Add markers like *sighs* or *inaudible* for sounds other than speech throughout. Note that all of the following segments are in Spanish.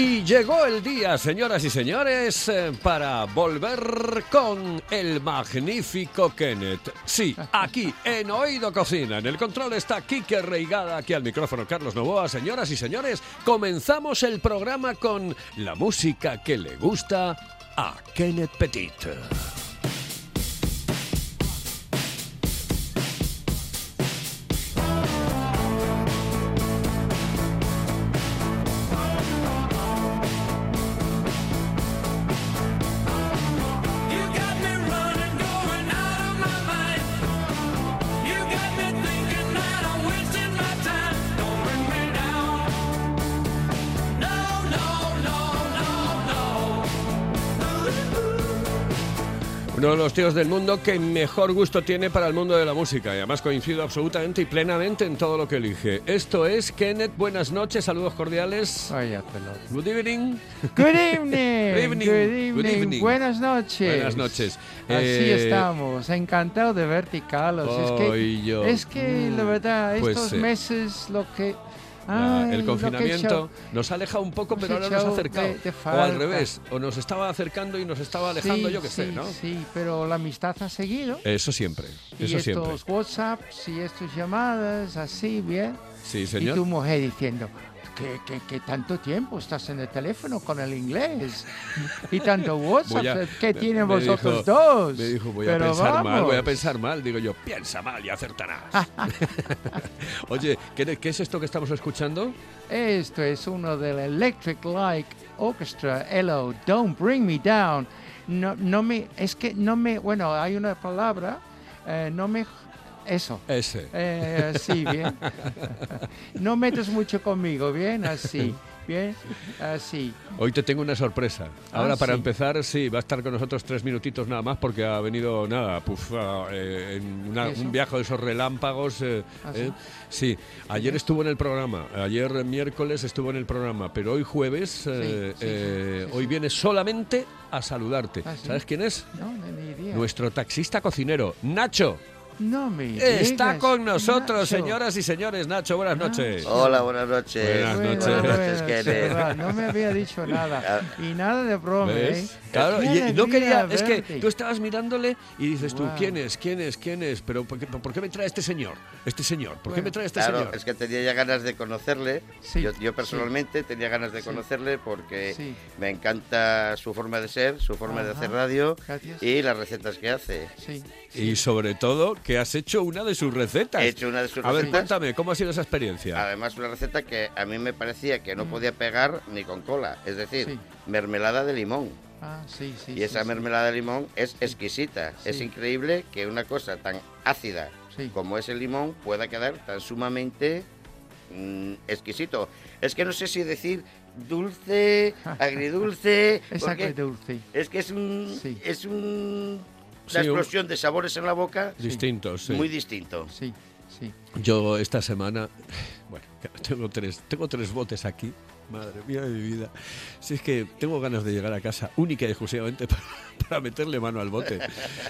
Y llegó el día, señoras y señores, eh, para volver con el magnífico Kenneth. Sí, aquí, en Oído Cocina. En el control está Kike Reigada, aquí al micrófono Carlos Novoa. Señoras y señores, comenzamos el programa con la música que le gusta a Kenneth Petit. Uno de los tíos del mundo que mejor gusto tiene para el mundo de la música y además coincido absolutamente y plenamente en todo lo que elige. Esto es Kenneth, buenas noches, saludos cordiales. Vaya. Good evening. Good evening. *laughs* Good evening. Good evening. Good evening. Buenas noches. Buenas noches. Así Eh, estamos. Encantado de verte, Carlos. es que, yo. es que la verdad, Pues, estos meses lo que. La- Ay, el confinamiento nos aleja un poco, pero ahora nos ha acercado. de- de o al revés, o nos estaba acercando y nos estaba alejando, Sí, yo qué sé, ¿no? Sí, pero la amistad ha seguido. Eso siempre, y eso estos siempre. WhatsApps y estas llamadas, así, bien. Sí, Y señor. tu mujer diciendo, ¿qué, qué, qué tanto tiempo estás en el teléfono con el inglés? Y tanto WhatsApp, a- ¿qué me- tienen me vosotros dijo- dos? Me dijo, voy a Pero pensar mal, vamos. voy a pensar mal. Digo yo, piensa mal y acertarás. *laughs* Oye, ¿qué, qué es esto que estamos escuchando? Esto es uno del Electric Light Orchestra, Hello, Don't Bring Me Down. No, no me, es que no me, bueno, hay una palabra, eh, no me, eso. Ese. Eh, sí, bien. *laughs* No metes mucho conmigo, bien, así, bien, así. Hoy te tengo una sorpresa. Ahora, Ah, para sí. empezar, sí, va a estar con nosotros tres minutitos nada más porque ha venido, nada, puf, ah, eh, en un viaje de esos relámpagos. eh, ¿Ah, eh. Sí, ayer estuvo en el programa, ayer miércoles estuvo en el programa, pero hoy jueves, sí, hoy viene solamente a saludarte. ¿Ah? ¿Sabes quién es? No, no. Nuestro taxista cocinero, Nacho. No me Está digas, con nosotros, Nacho. señoras y señores. Nacho, buenas noches. Hola, buenas noches. Buenas noches. Buenas noches, verdad, no me había dicho nada. Y nada de broma. ¿eh? Claro, y- no quería, es que tú estabas mirándole y dices tú. ¿quién es? ¿Quién es? ¿Quién es? Pero ¿por qué, por qué me trae este señor? Este señor, ¿por qué me trae este Claro, señor? es que tenía ya ganas de conocerle. Sí, yo, yo personalmente tenía ganas de Sí. conocerle porque Sí. me encanta su forma de ser, su forma de hacer radio Gracias. y las recetas que hace. Sí. Y sobre todo que has hecho una de sus recetas. He hecho una de sus a ver, cuéntame, ¿cómo ha sido esa experiencia? Además, una receta que a mí me parecía que no podía pegar ni con cola. Es decir, Mm. Sí. mermelada de limón. Ah, sí, sí. y esa sí, mermelada de limón es exquisita. Es increíble que una cosa tan ácida como es el limón pueda quedar tan sumamente mm, exquisito. Es que no sé si decir dulce, *laughs* agridulce, Es agridulce. es que es un Sí. es un una un- explosión de sabores en la boca Distintos, sí. muy distinto. Sí, sí. Yo esta semana, *sighs* bueno, *laughs* tengo tres, tengo tres botes aquí. Madre mía de mi vida. Si es que tengo ganas de llegar a casa única y exclusivamente *laughs* para, para meterle mano al bote.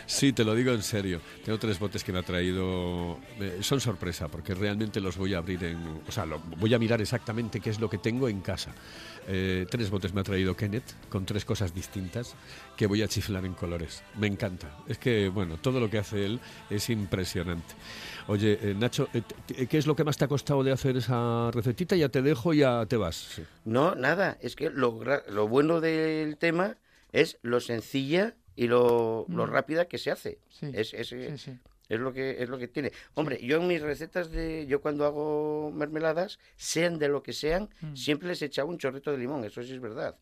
Sí, te lo digo en serio. Tengo tres botes que me ha traído. son sorpresa, porque realmente los voy a abrir en. O sea, lo- voy a mirar exactamente qué es lo que tengo en casa. Eh, tres botes me ha traído Kenneth con tres cosas distintas que voy a chiflar en colores. Me encanta. Es que, bueno, todo lo que hace él es impresionante. Oye, eh, Nacho, eh, ¿qué es lo que más te ha costado de hacer esa recetita? Ya te dejo, ya te vas. Sí. No, nada, es que lo, gra- lo bueno del tema es lo sencilla y lo, lo Mm. rápida que se hace. Sí, Es, es, Sí, sí. es lo que es lo que tiene. Hombre, yo en mis recetas de yo cuando hago mermeladas, sean de lo que sean, Mm. siempre les echaba un chorrito de limón, eso sí es verdad.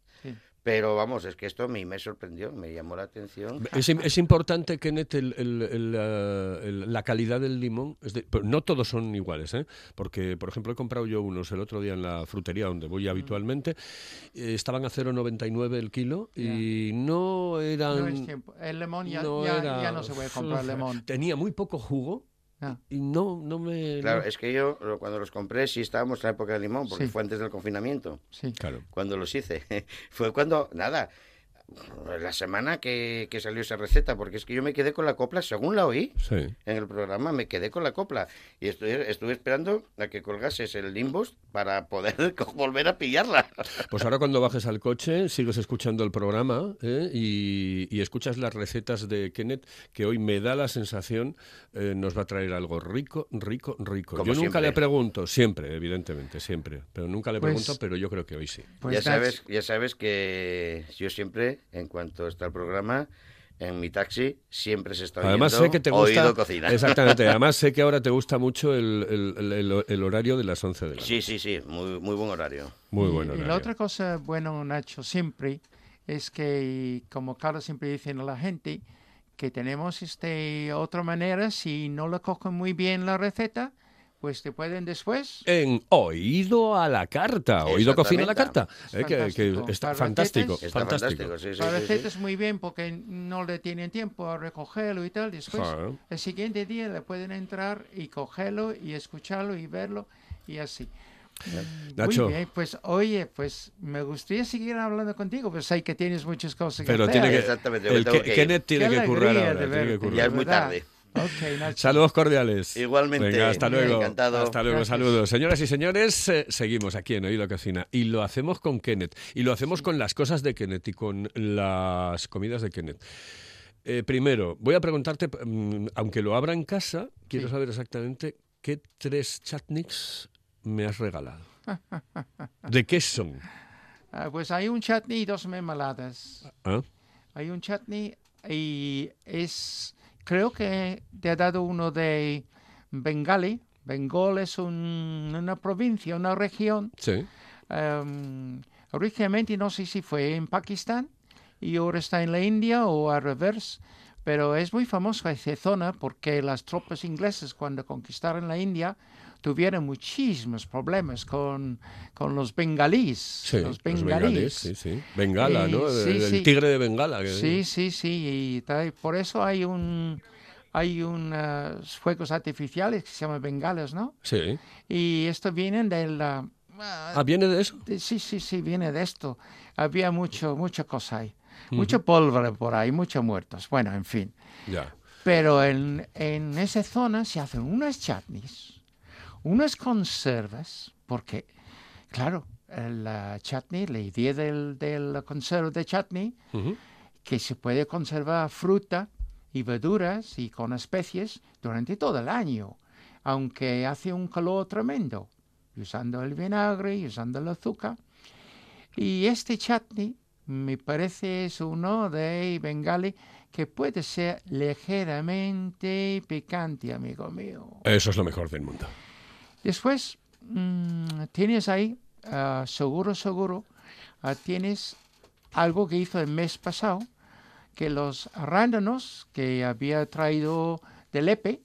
Pero vamos, es que esto a mí me sorprendió, me llamó la atención. Es, es importante, Kenneth, el- el- el, eh, el- la calidad del limón. Es de- pero no todos son iguales, ¿eh? Porque, por ejemplo, he comprado yo unos el otro día en la frutería donde Mm. voy habitualmente. eh, estaban a 0,99 el kilo y no eran... No es tiempo. El limón ya no ya, era- ya no se puede comprar limón. Tenía muy poco jugo. Ah. y no, no me... Claro, no. es que yo lo- cuando los compré sí estábamos en la época de limón, porque Sí. fue antes del confinamiento. Sí. Claro. Cuando los hice. *laughs* fue cuando, nada, la semana que, que salió esa receta, porque es que yo me quedé con la copla, según la oí Sí. en el programa, me quedé con la copla. Y estuve, estuve esperando a que colgases el Limbos para poder *laughs* volver a pillarla. Pues ahora cuando bajes al coche sigues escuchando el programa ¿eh? y, y escuchas las recetas de Kenneth, que hoy me da la sensación eh, nos va a traer algo rico, rico, rico. Como yo nunca siempre. le pregunto, siempre, evidentemente, siempre, pero nunca le Pues- pregunto, pero yo creo que hoy sí. Pues ya, sabes, ya sabes que yo siempre, en cuanto está el programa, en mi taxi siempre se está Además oyendo sé que te gusta... Oído Cocina. Exactamente, *laughs* además sé que ahora te gusta mucho el, el- el- horario de las 11 de la noche. Sí, sí, sí, muy, muy buen horario. Muy Y- bueno. Y, la otra cosa, bueno, Nacho, siempre es que, como Carlos siempre dice a la gente, que tenemos este otra manera, si no le cogen muy bien la receta, pues te pueden después. En Oído a la Carta, Oído Cocina a la Carta, eh, que, que Fantástico. está Para fantástico, recetas. Está fantástico. fantástico, sí, sí, La sí, sí. es muy bien porque no le tienen tiempo a recogerlo y tal. Después, el siguiente día le pueden entrar y cogerlo y escucharlo y verlo y así. Mm, Nacho. Muy bien, pues oye, pues me gustaría seguir hablando contigo, pues sé que tienes muchas cosas que Pero hacer. tiene que, Exactamente, me el tengo que- que. Kenneth tiene Qué que currar ahora. tiene que currar. Ya es muy ¿verdad? tarde. Ok, Nacho. Saludos cordiales. Igualmente. Venga, hasta luego. encantado. Hasta luego, Gracias. saludos. Señoras y señores, eh, seguimos aquí en Oído Cocina y lo hacemos con Kenneth y lo hacemos con las cosas de Kenneth y con las comidas de Kenneth. Eh, primero, voy a preguntarte, mm, aunque lo abra en casa, quiero Sí. saber exactamente qué tres chutneys me has regalado. *laughs* ¿De qué son? Ah, pues hay un chutney y dos mermeladas. ¿Ah? Hay un chutney y es, creo que te ha dado uno de Bengali. Bengal es un- una provincia, una región. Sí. em, originalmente no sé si fue en Pakistán y ahora está en la India o al revés. Pero es muy famosa esa zona porque las tropas inglesas cuando conquistaron la India tuvieron muchísimos problemas con, con los bengalíes. Sí, los bengalíes. sí. Bengala, Eh, ¿no? el, tigre de Bengala. que- Sí, sí, sí, y por eso hay un hay unos fuegos artificiales que se llaman bengalas, ¿no? Sí. Y esto vienen de la Ah, ¿viene de eso? de- sí, sí, sí, viene de esto. Había mucho mucha cosa ahí, mucha pólvora por ahí, muchos muertos. Bueno, en fin. Ya. Pero en, en esa zona se hacen unas chutneys, unas conservas, porque, claro, el uh, chutney, la idea del, del conserva de chutney, Ujú. que se puede conservar fruta y verduras y con especies durante todo el año, aunque hace un calor tremendo, usando el vinagre y usando el azúcar. Y este chutney me parece es uno de Bengali que puede ser ligeramente picante, amigo mío. Eso es lo mejor del mundo. Después, mm, tienes ahí, ah, seguro, seguro, ah, tienes algo que hizo el mes pasado, que los arándanos que había traído de Lepe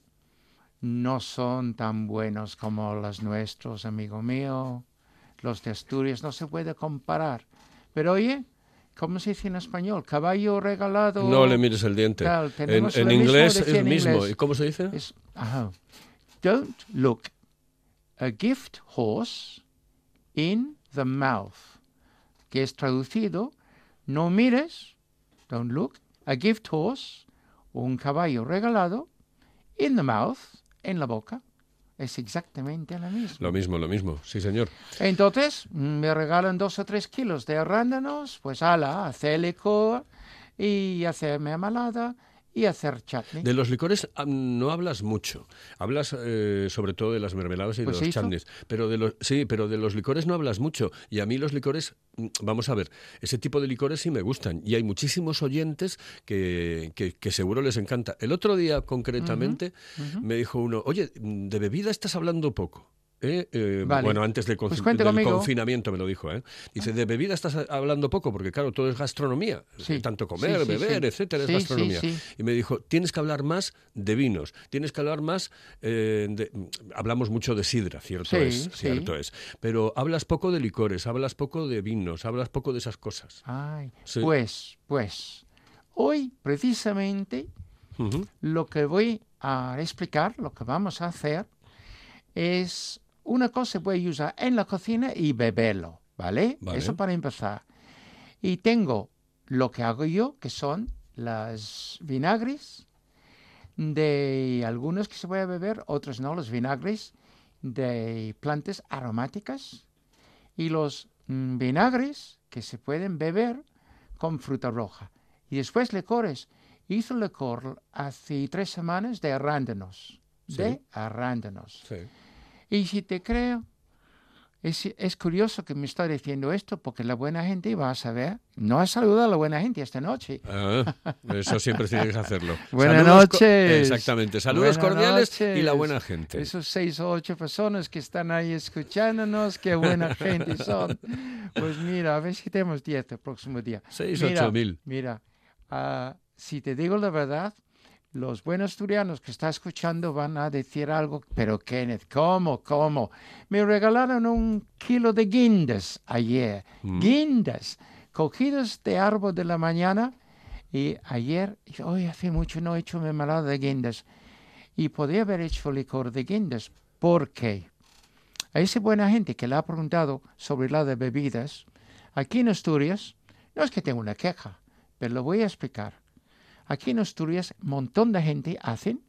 no son tan buenos como los nuestros, amigo mío. Los de Asturias no se puede comparar. Pero oye, ¿cómo se dice en español? Caballo regalado. No le mires el diente. Tal, En, mismo, inglés es en mismo. ¿Y cómo se dice? Es- ajá. Don't look a gift horse in the mouth, que es traducido, no mires, don't look, a gift horse, un caballo regalado, in the mouth, en la boca. Es exactamente lo mismo. Lo mismo, lo mismo. Sí, señor. Entonces, me regalan dos o tres kilos de arándanos, pues ala, hacer licor y hacer mermelada y hacer chutney. De los licores no hablas mucho. Hablas eh, sobre todo de las mermeladas y Pues de se los chutneys. Pero de los, sí, pero de los licores no hablas mucho. Y a mí los licores, mm, vamos a ver, ese tipo de licores sí me gustan. Y hay muchísimos oyentes que, que- que seguro les encanta. El otro día, concretamente, me dijo uno, oye, de bebida estás hablando poco. ¿Eh? Eh, Vale. Bueno, antes del, Pues del confinamiento me lo dijo. ¿eh? Dice, de bebida estás hablando poco, porque claro, todo es gastronomía. Sí. Tanto comer, Sí, sí, beber, etcétera, es gastronomía. Y me dijo, tienes que hablar más de vinos, tienes que hablar más eh, de... Hablamos mucho de sidra, cierto es, cierto es. Pero hablas poco de licores, hablas poco de vinos, hablas poco de esas cosas. Ay, pues, pues, hoy precisamente lo que voy a explicar lo que vamos a hacer es una cosa se puede usar en la cocina y beberlo, ¿vale? Vale. Eso para empezar. Y tengo lo que hago yo, que son las vinagres de algunos que se puede beber, otros no, los vinagres de plantas aromáticas y los mm, vinagres que se pueden beber con fruta roja. Y después licores. Hice licor hace tres semanas de arándanos. De arándanos. Sí. Y si te creo, es, es curioso que me está diciendo esto porque la buena gente va a saber. No has saludado a la buena gente esta noche. Ah, eso siempre tienes que hacerlo. *laughs* Buenas Saludos noches. Exactamente. Saludos Buenas cordiales y la noches. buena gente. Esos seis o ocho personas que están ahí escuchándonos, qué buena *laughs* gente son. Pues mira, a ver si tenemos diez el próximo día. Seis, Mira, ocho mil. Mira, ah, si te digo la verdad, los buenos asturianos que está escuchando van a decir algo, pero Kenneth, ¿cómo? ¿Cómo? Me regalaron un kilo de guindas ayer. Mm. Guindas, cogidos de árbol de la mañana. Y ayer, hoy hace mucho no he hecho mermelada de guindas. Y podría haber hecho licor de guindas. ¿Por qué? A esa buena gente que le ha preguntado sobre la de bebidas, aquí en Asturias, no es que tenga una queja, pero lo voy a explicar. Aquí en Asturias, un montón de gente hacen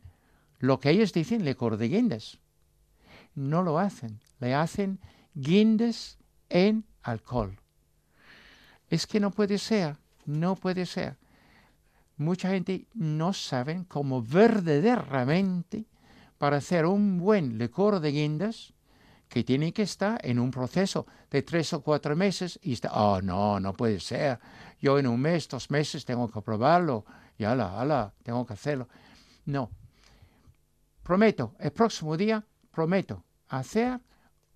lo que ellos dicen licor de guindas. No lo hacen, le hacen guindas en alcohol. Es que no puede ser, no puede ser. Mucha gente no sabe cómo verdaderamente para hacer un buen licor de guindas que tiene que estar en un proceso de tres o cuatro meses y está, oh no, no puede ser. Yo en un mes, dos meses tengo que probarlo y ala, ala, tengo que hacerlo. No. Prometo, el próximo día, prometo hacer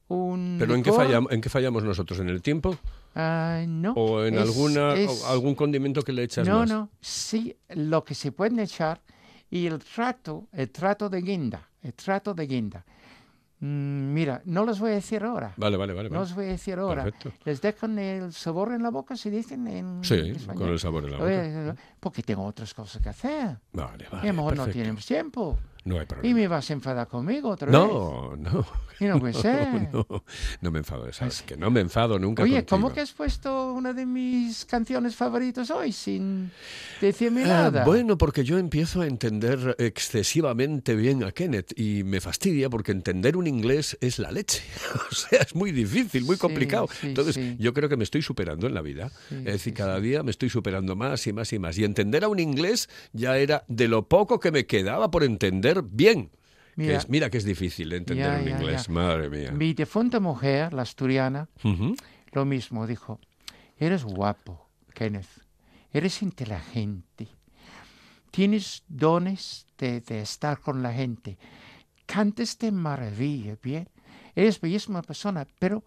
un ¿Pero en qué, fallamos, en qué fallamos nosotros? ¿En el tiempo? Ah, no. ¿O en es- alguna, o algún condimento que le echas no, más? no, sí, lo que se pueden echar y el trato, el trato de guinda, el trato de guinda. Mm, mira, no los voy a decir ahora. Vale, vale, vale. No vale. los voy a decir ahora. Perfecto. Les dejan el sabor en la boca, se dicen en Sí, español. con el sabor en la boca. Porque tengo otras cosas que hacer. Vale, y a vale. lo mejor no perfecto. tenemos tiempo. No hay Y problema. me vas a enfadar conmigo otra vez. No, no. Y no puede *laughs* ser. No, no me enfado, sabes que no me enfado nunca Oye, contigo. ¿cómo que has puesto una de mis canciones favoritas hoy sin decirme Ah, nada? bueno, porque yo empiezo a entender excesivamente bien a Kenneth y me fastidia porque entender un inglés es la leche. *laughs* O sea, es muy difícil, muy Sí, complicado. sí, Entonces, sí. yo creo que me estoy superando en la vida. Es decir, cada día me estoy superando más y más y más. Y entender a un inglés ya era de lo poco que me quedaba por entender bien. Que Mira, es- mira que es difícil entender Ya, un ya, inglés, ya. madre mía. Mi difunta mujer, la asturiana, lo mismo dijo. Eres guapo, Kenneth. Eres inteligente. Tienes dones de, de estar con la gente. Cantas de maravilla, bien. Eres bellísima persona, pero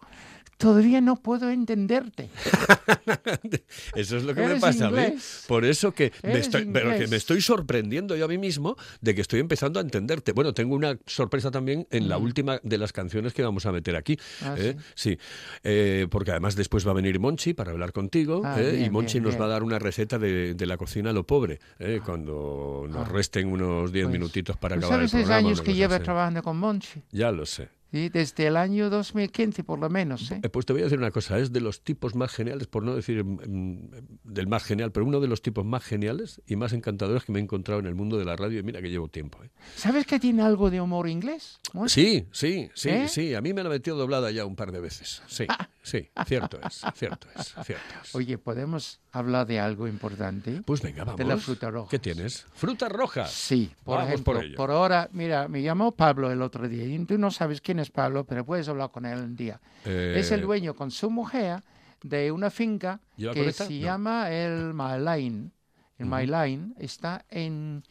todavía no puedo entenderte. *laughs* Eso es lo que me pasa a mí. inglés. Por eso que me estoy, pero que inglés. me estoy sorprendiendo yo a mí mismo de que estoy empezando a entenderte. Bueno, tengo una sorpresa también en la última de las canciones que vamos a meter aquí. Mm. Ah, ¿eh? Sí, Eh, porque además después va a venir Monchi para hablar contigo Ah, ¿eh? y Monchi bien, nos bien. va a dar una receta de, de la cocina a lo pobre, ¿eh? cuando nos Ah. resten unos 10 Pues, minutitos para ¿Tú acabar el sabes programa. años que lleva trabajando con Monchi? Ya lo sé. ¿Sí? Desde el año 2015, por lo menos. ¿eh? Eh, Pues te voy a decir una cosa, es de los tipos más geniales, por no decir mm, del más genial, pero uno de los tipos más geniales y más encantadores que me he encontrado en el mundo de la radio y mira que llevo tiempo. ¿eh? ¿Sabes que tiene algo de humor inglés? Sí, sí, sí, ¿Eh? sí, a mí me la metió doblada ya un par de veces. Sí, *laughs* sí, cierto es, cierto es, cierto es. Oye, ¿podemos hablar de algo importante? Pues venga, vamos. de la fruta roja. ¿Qué tienes? Frutas rojas. Sí, por Vamos ejemplo, por por, ahora, mira, me llamó Pablo el otro día y tú no sabes quién es Pablo, pero puedes hablar con él un día. Eh, Es el dueño con su mujer de una finca ¿Lleva que se No. llama el Mailain. El Mailain está en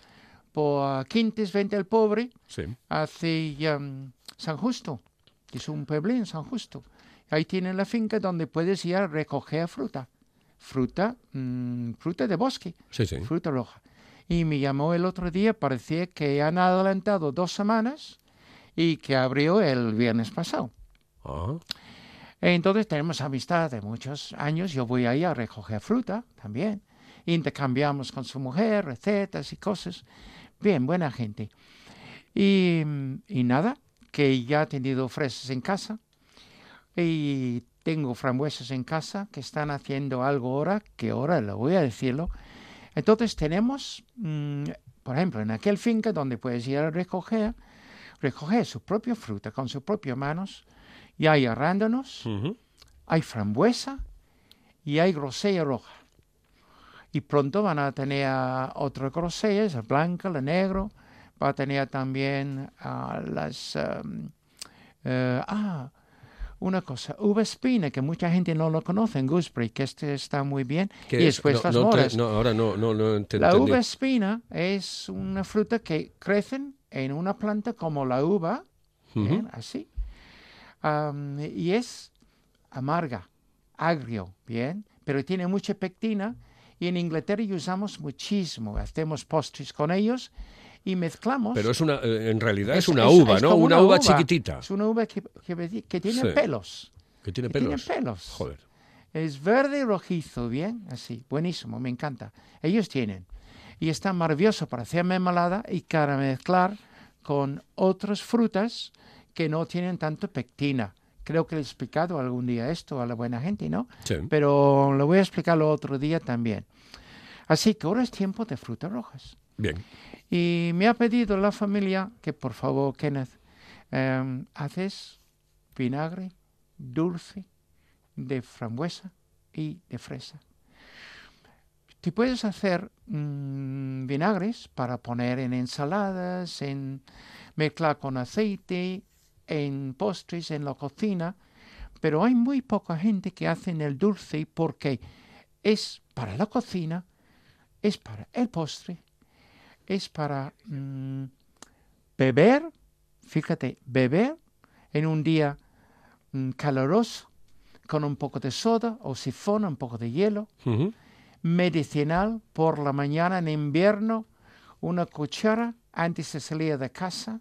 por Quintes Vente el Pobre, Sí. hacia um, San Justo, que es un pueblín, San Justo. Ahí tienen la finca donde puedes ir a recoger fruta. Fruta, mm, fruta de bosque Sí, sí. fruta roja. Y me llamó el otro día, parecía que han adelantado dos semanas y que abrió el viernes pasado. Ah, Entonces tenemos amistad de muchos años, yo voy ahí a recoger fruta también. Intercambiamos con su mujer recetas y cosas. Bien, buena gente. Y, y nada, que ya he tenido fresas en casa y tengo frambuesas en casa que están haciendo algo ahora, que ahora lo voy a decirlo. Entonces tenemos, mm, por ejemplo, en aquel finca donde puedes ir a recoger, recoger su propia fruta con sus propias manos, y hay arándanos, hay frambuesa y hay grosella roja. Y pronto van a tener otras grosellas, la blanca, la negro, va a tener también las... am, eh, ah, una cosa, uva espina, que mucha gente no lo conoce en gooseberry, que este está muy bien. ¿Qué y es? después No, las no moras. no, ahora no, no, no te La entendí. uva espina es una fruta que crecen en una planta como la uva, Ujú. ¿bien? así, Am, y es amarga, agrio, bien, pero tiene mucha pectina y en Inglaterra usamos muchísimo, hacemos postres con ellos y mezclamos. Pero es una, eh, en realidad es, Es- una uva, es ¿no? Una, una uva, chiquitita Es una uva que, que- que tiene Sí. pelos. que tiene que tiene pelos. pelos. Joder. Es verde y rojizo, bien, así, buenísimo, me encanta. Ellos tienen. Y está maravilloso para hacer mermelada y para mezclar con otras frutas que no tienen tanto pectina. Creo que le he explicado algún día esto a la buena gente, ¿no? Sí. Pero lo voy a explicarlo otro día también. Así que ahora es tiempo de frutas rojas. Bien. Y me ha pedido la familia que por favor, Kenneth, em, haces vinagre dulce de frambuesa y de fresa. Te puedes hacer mm, vinagres para poner en ensaladas, en mezclar con aceite, en postres, en la cocina, pero hay muy poca gente que hacen el dulce porque es para la cocina, es para el postre, es para mm, beber, fíjate, beber en un día mm, caluroso con un poco de soda o sifón, un poco de hielo, medicinal por la mañana en invierno, una cuchara antes de salir de casa.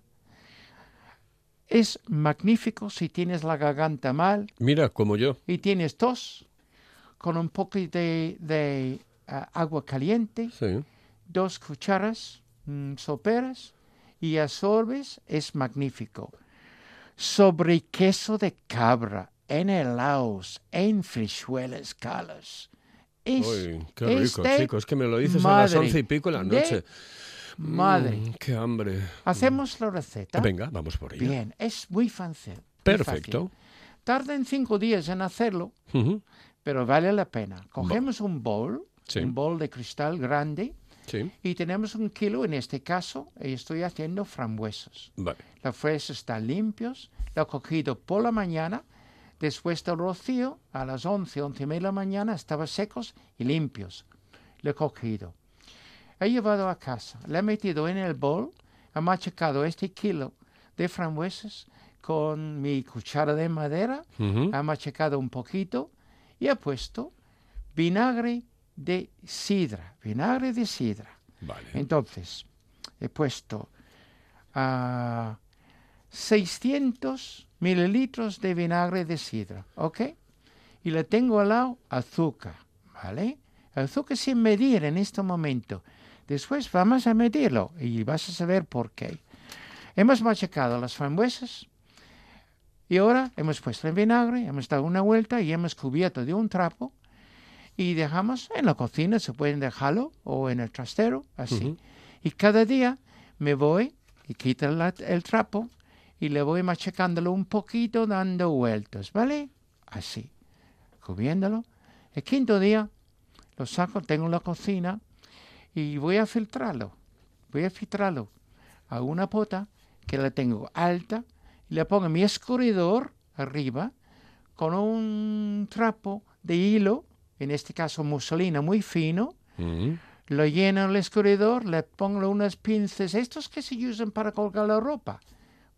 Es magnífico si tienes la garganta mal Mira, como yo. y tienes tos, con un poco de, de, ah, agua caliente, Sí. dos cucharas soperas y absorbes, es magnífico. Sobre queso de cabra, en helados, en frichuelas calas. Es, Uy, qué rico, de chico. Es que me lo dices a las madre, once y pico de la de noche. Madre, Mm, qué hambre. hacemos la receta. Venga, vamos por ella. Bien, es muy fácil. muy Perfecto. fácil. Tardan cinco días en hacerlo, Ujú. pero vale la pena. Cogemos un bol, Sí. un bol de cristal grande, Sí. y tenemos un kilo, en este caso, y estoy haciendo frambuesas. Vale. Las fresas están limpios, lo he cogido por la mañana, después del rocío, a las 11, 11 y media de la mañana, estaban secos y limpios. Lo he cogido. He llevado a casa, le he metido en el bol, he machacado este kilo de frambuesas con mi cuchara de madera, Ujú. he machacado un poquito y he puesto vinagre de sidra, vinagre de sidra. Vale. Entonces, he puesto ah, 600 mililitros de vinagre de sidra, ¿ok? Y le tengo al lado azúcar, ¿vale? Azúcar sin medir en este momento. Después vamos a medirlo y vas a saber por qué. Hemos machacado las frambuesas y ahora hemos puesto el vinagre, hemos dado una vuelta y hemos cubierto de un trapo y dejamos en la cocina, se pueden dejarlo o en el trastero, así. Y cada día me voy y quito la- el trapo y le voy machacándolo un poquito, dando vueltas, ¿vale? Así, cubriéndolo. El quinto día lo saco, tengo en la cocina y voy a filtrarlo. Voy a filtrarlo a una pota que la tengo alta y le pongo mi escurridor arriba con un trapo de hilo, en este caso muselina muy fino, Ujú. lo lleno el escurridor, le pongo unas pinzas, estos que se usan para colgar la ropa,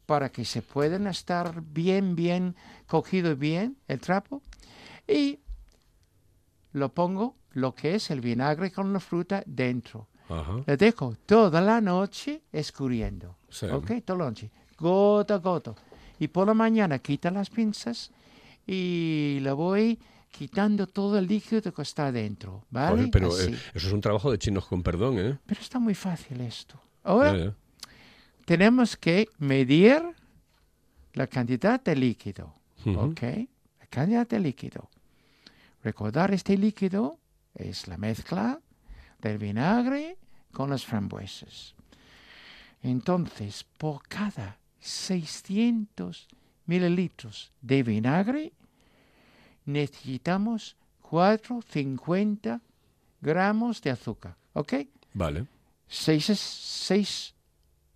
para que se puedan estar bien, bien cogido bien el trapo, y lo pongo lo que es el vinagre con la fruta dentro. Le dejo toda la noche escurriendo, Sí. ¿ok? Toda la noche, gota a gota. Y por la mañana quita las pinzas y le voy quitando todo el líquido que está dentro, ¿vale? Pero eh, eso es un trabajo de chinos con perdón, ¿eh? Pero está muy fácil esto. Ahora tenemos que medir la cantidad de líquido. ¿Ok? La cantidad de líquido. Recordar este líquido es la mezcla del vinagre con las frambuesas. Entonces, por cada 600 mililitros de vinagre, necesitamos 450 gramos de azúcar. ¿Ok? Vale. seis, seis,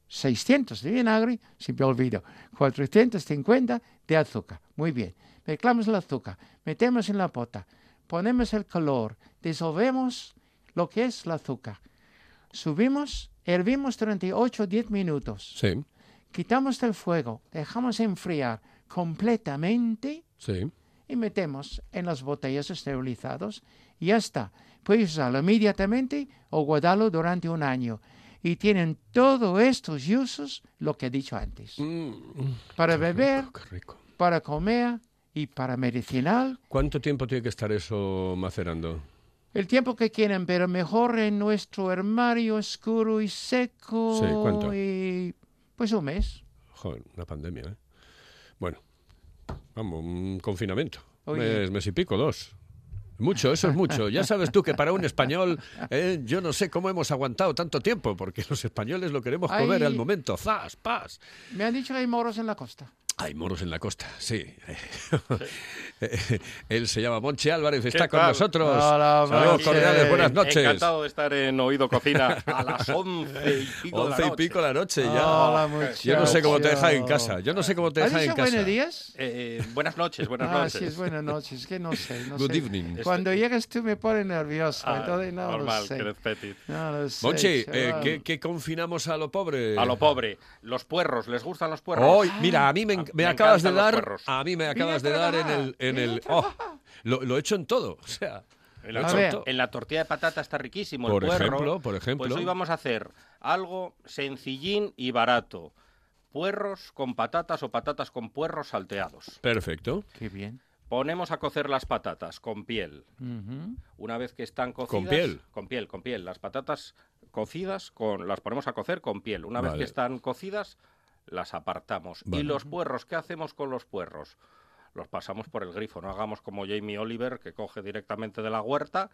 600 de vinagre, siempre olvido, 450 de azúcar. Muy bien. Mezclamos el azúcar, metemos en la pota, ponemos el color, disolvemos lo que es el azúcar. Subimos, hervimos durante 8 o 10 minutos. Sí, Quitamos del fuego, dejamos enfriar completamente sí. Y metemos en las botellas esterilizados y ya está. Puedes usarlo inmediatamente o guardarlo durante un año. Y tienen todos estos usos, lo que he dicho antes. Mm, Para qué beber, rico, qué rico. para comer y para medicinal. ¿Cuánto tiempo tiene que estar eso macerando? El tiempo que quieran, pero mejor en nuestro armario oscuro y seco. Sí, ¿cuánto? Y pues un mes. Joder, una pandemia, ¿eh? Bueno, vamos, un confinamiento. Oye. Mes, mes y pico, dos. Mucho, eso es mucho. Ya sabes tú que para un español, eh, yo no sé cómo hemos aguantado tanto tiempo, porque los españoles lo queremos comer Ay. al momento. ¡Zas, paz! Me han dicho que hay moros en la costa. Hay moros en la costa, sí. *laughs* Él se llama Monche Álvarez, está ¿Qué con tal? nosotros. Hola, Saludos cordiales, buenas noches. Encantado de estar en Oído Cocina *laughs* a las once y pico de la Once y noche. pico la noche ya. Hola, Yo no sé cómo te dejan en casa. Yo no sé cómo te ¿Has dejan en dicho casa. buenos días? Eh, buenas noches, buenas Ah, noches. sí, es buenas noches, que no sé, no Good sé. evening. Cuando llegas tú me pones nervioso, Ah, entonces no normal, lo sé. Petit. No lo sé, Monchi, eh. ¿qué, qué confinamos a lo pobre? A lo pobre. Los puerros, ¿les gustan los puerros? Hoy, mira, a mí me, en- Ah, me me acabas de dar, a mí me acabas de dar en el, en el, oh, lo, lo he hecho en todo, o sea, En lo he la, A hecho ver. en todo. en la tortilla de patata está riquísimo Por el puerro. ejemplo, por ejemplo. Pues hoy vamos a hacer algo sencillín y barato. Puerros con patatas o patatas con puerros salteados. Perfecto. Qué bien. Ponemos a cocer las patatas con piel. Una vez que están cocidas... ¿Con piel? Con piel, con piel. Las patatas cocidas con, las ponemos a cocer con piel. Una vez que están cocidas, las apartamos. Vale. Y los puerros, ¿qué hacemos con los puerros? Los pasamos por el grifo. No hagamos como Jamie Oliver, que coge directamente de la huerta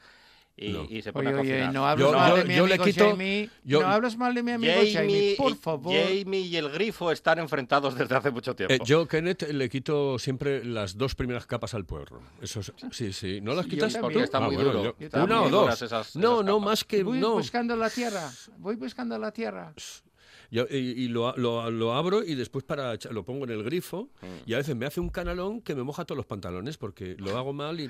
y, No. y se pone Oye, a oye, cocinar. no hables Yo- mal yo- de mi amigo quito- Jamie. yo- no hables mal de mi amigo Jamie, Jamie, por y- favor. Jamie y el grifo están enfrentados desde hace mucho tiempo. Eh, yo, Kenneth, le quito siempre las dos primeras capas al puerro. Eso es- sí, sí. ¿No las quitas? Porque está muy bueno, duro. yo- Están una muy o dos. esas- no, esas no, más que Voy no. buscando la tierra. Voy buscando la tierra. Yo- y y lo, lo- lo abro y después para lo pongo en el grifo Mm. y a veces me hace un canalón que me moja todos los pantalones porque lo hago mal y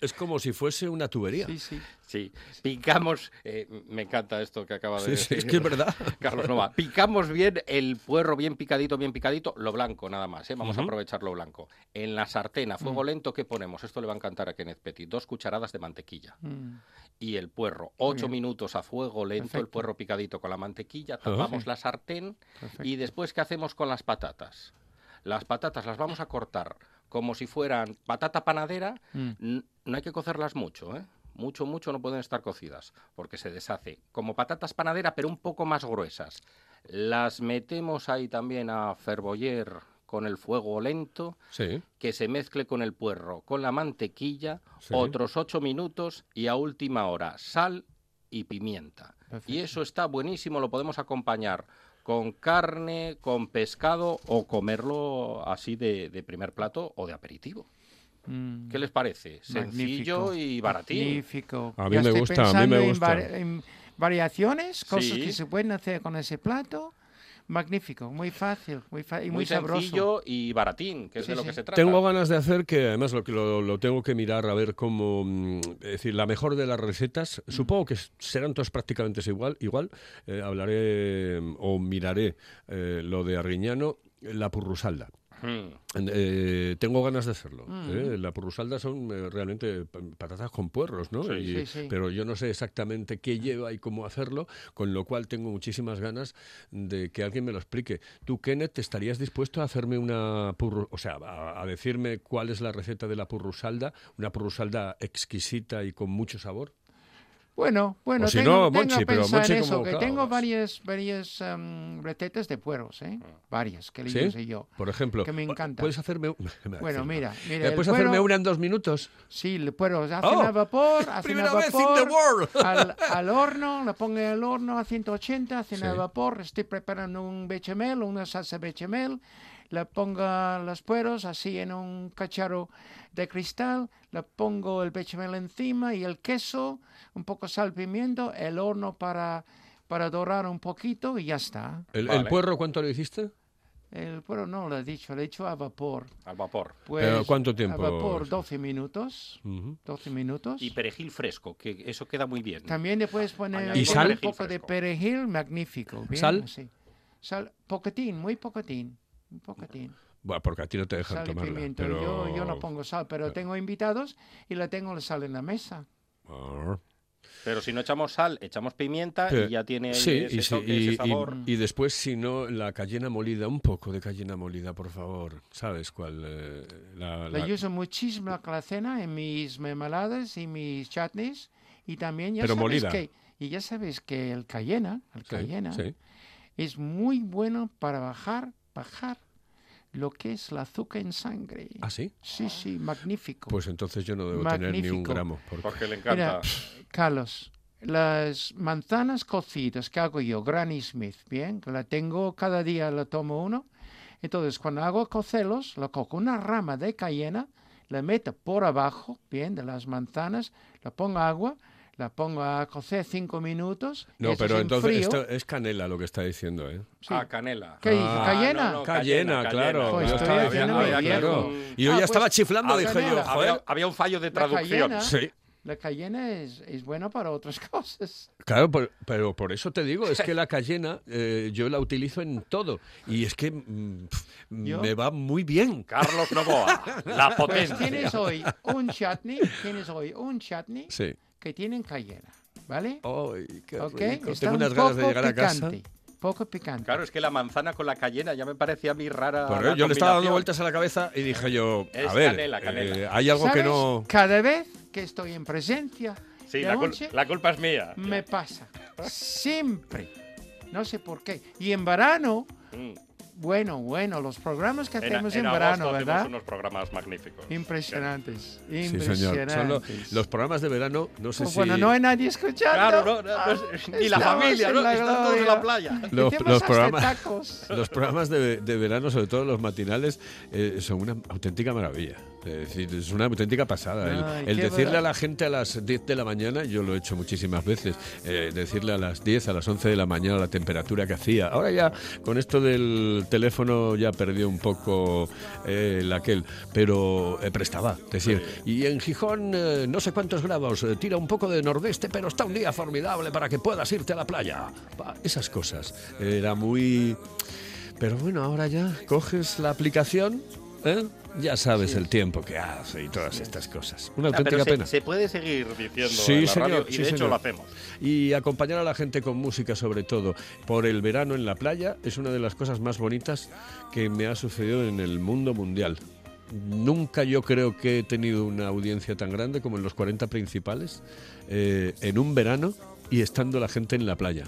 es como si fuese una tubería. Sí, sí. Sí, picamos. eh, me encanta esto que acaba de Sí, sí, decir. es que es verdad. *laughs* Carlos Nova. Picamos bien el puerro, bien picadito, bien picadito, lo blanco nada más, ¿eh? vamos a aprovechar lo blanco. En la sartén a fuego lento, ¿qué ponemos? Esto le va a encantar a Kenneth Petit. Dos cucharadas de mantequilla. Mm. Y el puerro, ocho bien. minutos a fuego lento, el puerro picadito con la mantequilla, tapamos Sí. la sartén Perfecto. y después, ¿qué hacemos con las patatas? Las patatas las vamos a cortar como si fueran patata panadera. Mm. No hay que cocerlas mucho, ¿eh? Mucho, mucho no pueden estar cocidas, porque se deshace. Como patatas panadera, pero un poco más gruesas. Las metemos ahí también a fervoyer con el fuego lento, Sí. que se mezcle con el puerro, con la mantequilla, Sí. otros ocho minutos y a última hora sal y pimienta. Y eso está buenísimo, lo podemos acompañar con carne, con pescado o comerlo así de, de primer plato o de aperitivo. Mm. ¿Qué les parece? Sencillo Magnífico, y baratín. Magnífico. A mí Ya me estoy gusta, a mí me pensando en gusta. vari- en variaciones, cosas Sí. que se pueden hacer con ese plato. Magnífico, muy fácil muy fa- y muy, muy sabroso. sencillo y baratín, que es Sí, de lo sí. que se trata. Tengo ganas de hacer que, además, lo, que lo, lo tengo que mirar a ver cómo. mm, Es decir, la mejor de las recetas. Supongo que serán todas prácticamente igual. igual eh, hablaré mm, o miraré eh, lo de Arriñano, la purrusalda. Mm. Eh, tengo ganas de hacerlo. Mm. ¿eh? La purrusalda son eh, realmente pa- patatas con puerros, ¿no? Sí. Y- Sí, sí. Pero yo no sé exactamente qué lleva y cómo hacerlo, con lo cual tengo muchísimas ganas de que alguien me lo explique. Tú, Kenneth, ¿estarías dispuesto a hacerme una purru, o sea, a, a decirme cuál es la receta de la purrusalda, una purrusalda exquisita y con mucho sabor? Bueno, bueno, si tengo, no, tengo Monchi, pero pensar Monchi en eso, como, que claro, tengo varias, varias em, recetas de pueros, ¿eh? Varias, que le ¿Sí? yo. Por ejemplo, que me encanta. ¿puedes hacerme, un- *laughs* me da Bueno, mira, mira, ¿Puedes hacerme una en dos minutos? Sí, el puero hacen Oh, a vapor, hacen a primera vez in vapor, *laughs* al, al horno, lo pongo al horno a 180, hacen a Sí. vapor, estoy preparando un bechamel, una salsa bechamel, le pongo los pueros así en un cacharro de cristal, le pongo el bechamel encima y el queso, un poco sal, pimiento, el horno para, para dorar un poquito y ya está. ¿El, Vale. el puerro cuánto le hiciste? El puero no lo he dicho, lo he dicho a vapor. Al vapor. Pues, ¿Pero cuánto tiempo? A vapor 12 minutos. 12 minutos. Y perejil fresco, que eso queda muy bien. También le puedes poner Añadir ¿Y sal? un poco de Perejil magnífico. bien, ¿Sal? Sal, poquitín, muy poquitín. Un poquitín. Bueno, porque a ti no te dejan Sal y tomarla. pimiento. Pero... Yo, yo no pongo sal, pero tengo invitados y la tengo la sal en la mesa. Ah. Pero si no echamos sal, echamos pimienta Pero- y ya tiene Sí, ese y, sí, toque, y- ese y- sabor. y después, si no, la cayena molida, un poco de cayena molida, por favor. ¿Sabes cuál? eh, la, La la- uso muchísimo la calacena en mis mermeladas y mis chutneys. Y también ya Pero sabes molida. que y ya sabes que el cayena, el Sí, cayena sí. es muy bueno para bajar, bajar lo que es el azúcar en sangre. ¿Ah, sí? Sí, sí, magnífico. Pues entonces yo no debo tener ni un Magnífico. gramo. porque- Porque le Mira, encanta. Carlos, las manzanas cocidas que hago yo, Granny Smith, bien, que la tengo cada día, la tomo uno. Entonces, cuando hago cocelos, lo cojo una rama de cayena, la meto por abajo, bien, de las manzanas, la pongo agua, la pongo a cocer cinco minutos. No, pero es en entonces frío. esto es canela lo que está diciendo, ¿eh? Sí. Ah, canela. ¿Qué dice? Ah, ¿Cayena? no, no, Cayena, claro. Pues yo estoy estaba diciendo, claro. Y yo Ah, ya pues, estaba chiflando, dije yo, canela. Había, había un fallo de La traducción. cayena. Sí, La cayena es, es buena para otras *laughs* cosas. claro, por- pero por eso te digo, es que la cayena eh, yo la utilizo en todo. Y es que mm, me va muy bien. Carlos Novoa, la Pues potencia. tienes hoy un chutney, tienes hoy un chutney Sí. Que tienen cayena, ¿vale? Ay, qué Ok, rico. está Tengo un unas ganas de poco llegar a casa. picante, Poco picante. Claro, es que la manzana con la cayena ya me parecía a mí rara. Eso yo le estaba dando vueltas a la cabeza y dije yo, a Es ver, canela, canela. eh, hay algo que no... Cada vez que estoy en presencia Sí, de la, cul- la culpa es mía. me pasa. Siempre. No sé por qué. Y en verano, Mm. Bueno, bueno, los programas que En, hacemos en verano, ¿verdad? unos programas magníficos. Impresionantes. Sí, señor. Son Impresionantes. lo- los programas de verano, no sé Pues si... Bueno, no hay nadie escuchando. Claro, no, no, no es- ni la familia, en ¿no? la Están todos en la playa. Los- programas- tacos. *laughs* Los programas de, de verano, sobre todo los matinales, eh, son una auténtica maravilla. Es decir, es una auténtica pasada. El- Ay, el qué decirle verdad. a la gente a las 10 de la mañana, yo lo he hecho muchísimas veces, eh, decirle a las 10, a las 11 de la mañana la temperatura que hacía. Ahora ya, con esto del teléfono, ya perdió un poco eh, el aquel, pero eh, prestaba. Es decir, y en Gijón, eh, no sé cuántos grados, eh, tira un poco de nordeste, pero está un día formidable para que puedas irte a la playa. Esas cosas. Era muy... Pero bueno, ahora ya coges la aplicación, ¿eh? ya sabes el tiempo que hace y todas estas cosas. Una Ah, pero auténtica se, pena. se puede seguir diciendo Sí, en la señor, radio y de hecho señor. lo hacemos. Y acompañar a la gente con música, sobre todo, por el verano en la playa, es una de las cosas más bonitas que me ha sucedido en el mundo mundial. Nunca yo creo que he tenido una audiencia tan grande como en los 40 principales, eh, en un verano y estando la gente en la playa.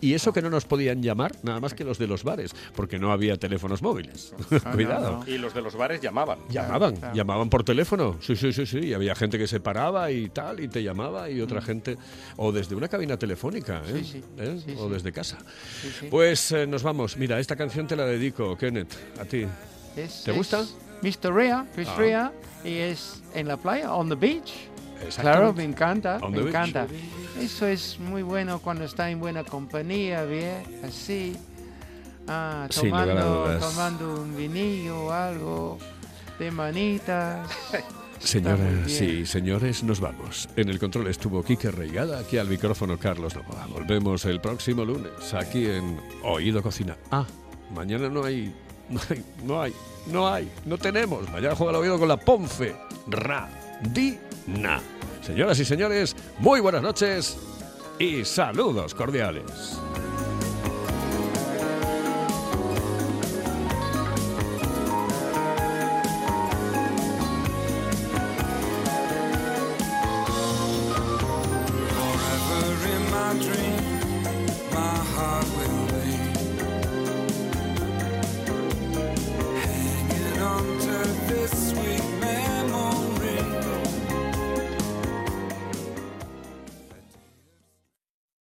Y eso que no nos podían llamar, nada más que los de los bares, porque no había teléfonos móviles. Ah, Cuidado. no, no. Y los de los bares llamaban. Llamaban, Claro. llamaban por teléfono. Sí, sí, sí, sí. Y había gente que se paraba y tal, y te llamaba, y otra gente. O desde una cabina telefónica, ¿eh? Mm. Sí, sí. ¿Eh? Sí, O desde casa. Pues eh, nos vamos. Mira, esta canción te la dedico, Kenneth, a ti. Es- ¿te es gusta? Mr. Rea, Chris Ah. Rea, y es en la playa, on the beach. Claro, me encanta, me encanta. Eso es muy bueno cuando está en buena compañía, bien, así. Ah, tomando, tomando un vinillo o algo de manitas. *laughs* Señoras bien. y señores, nos vamos. En el control estuvo Quique Reigada, aquí al micrófono Carlos Novoa. Volvemos el próximo lunes, aquí en Oído Cocina. Ah, mañana no hay, *laughs* no hay, no hay, no hay, no tenemos. Mañana juega el oído con la Ponfe. Ra, di, na. Señoras y señores, muy buenas noches y saludos cordiales.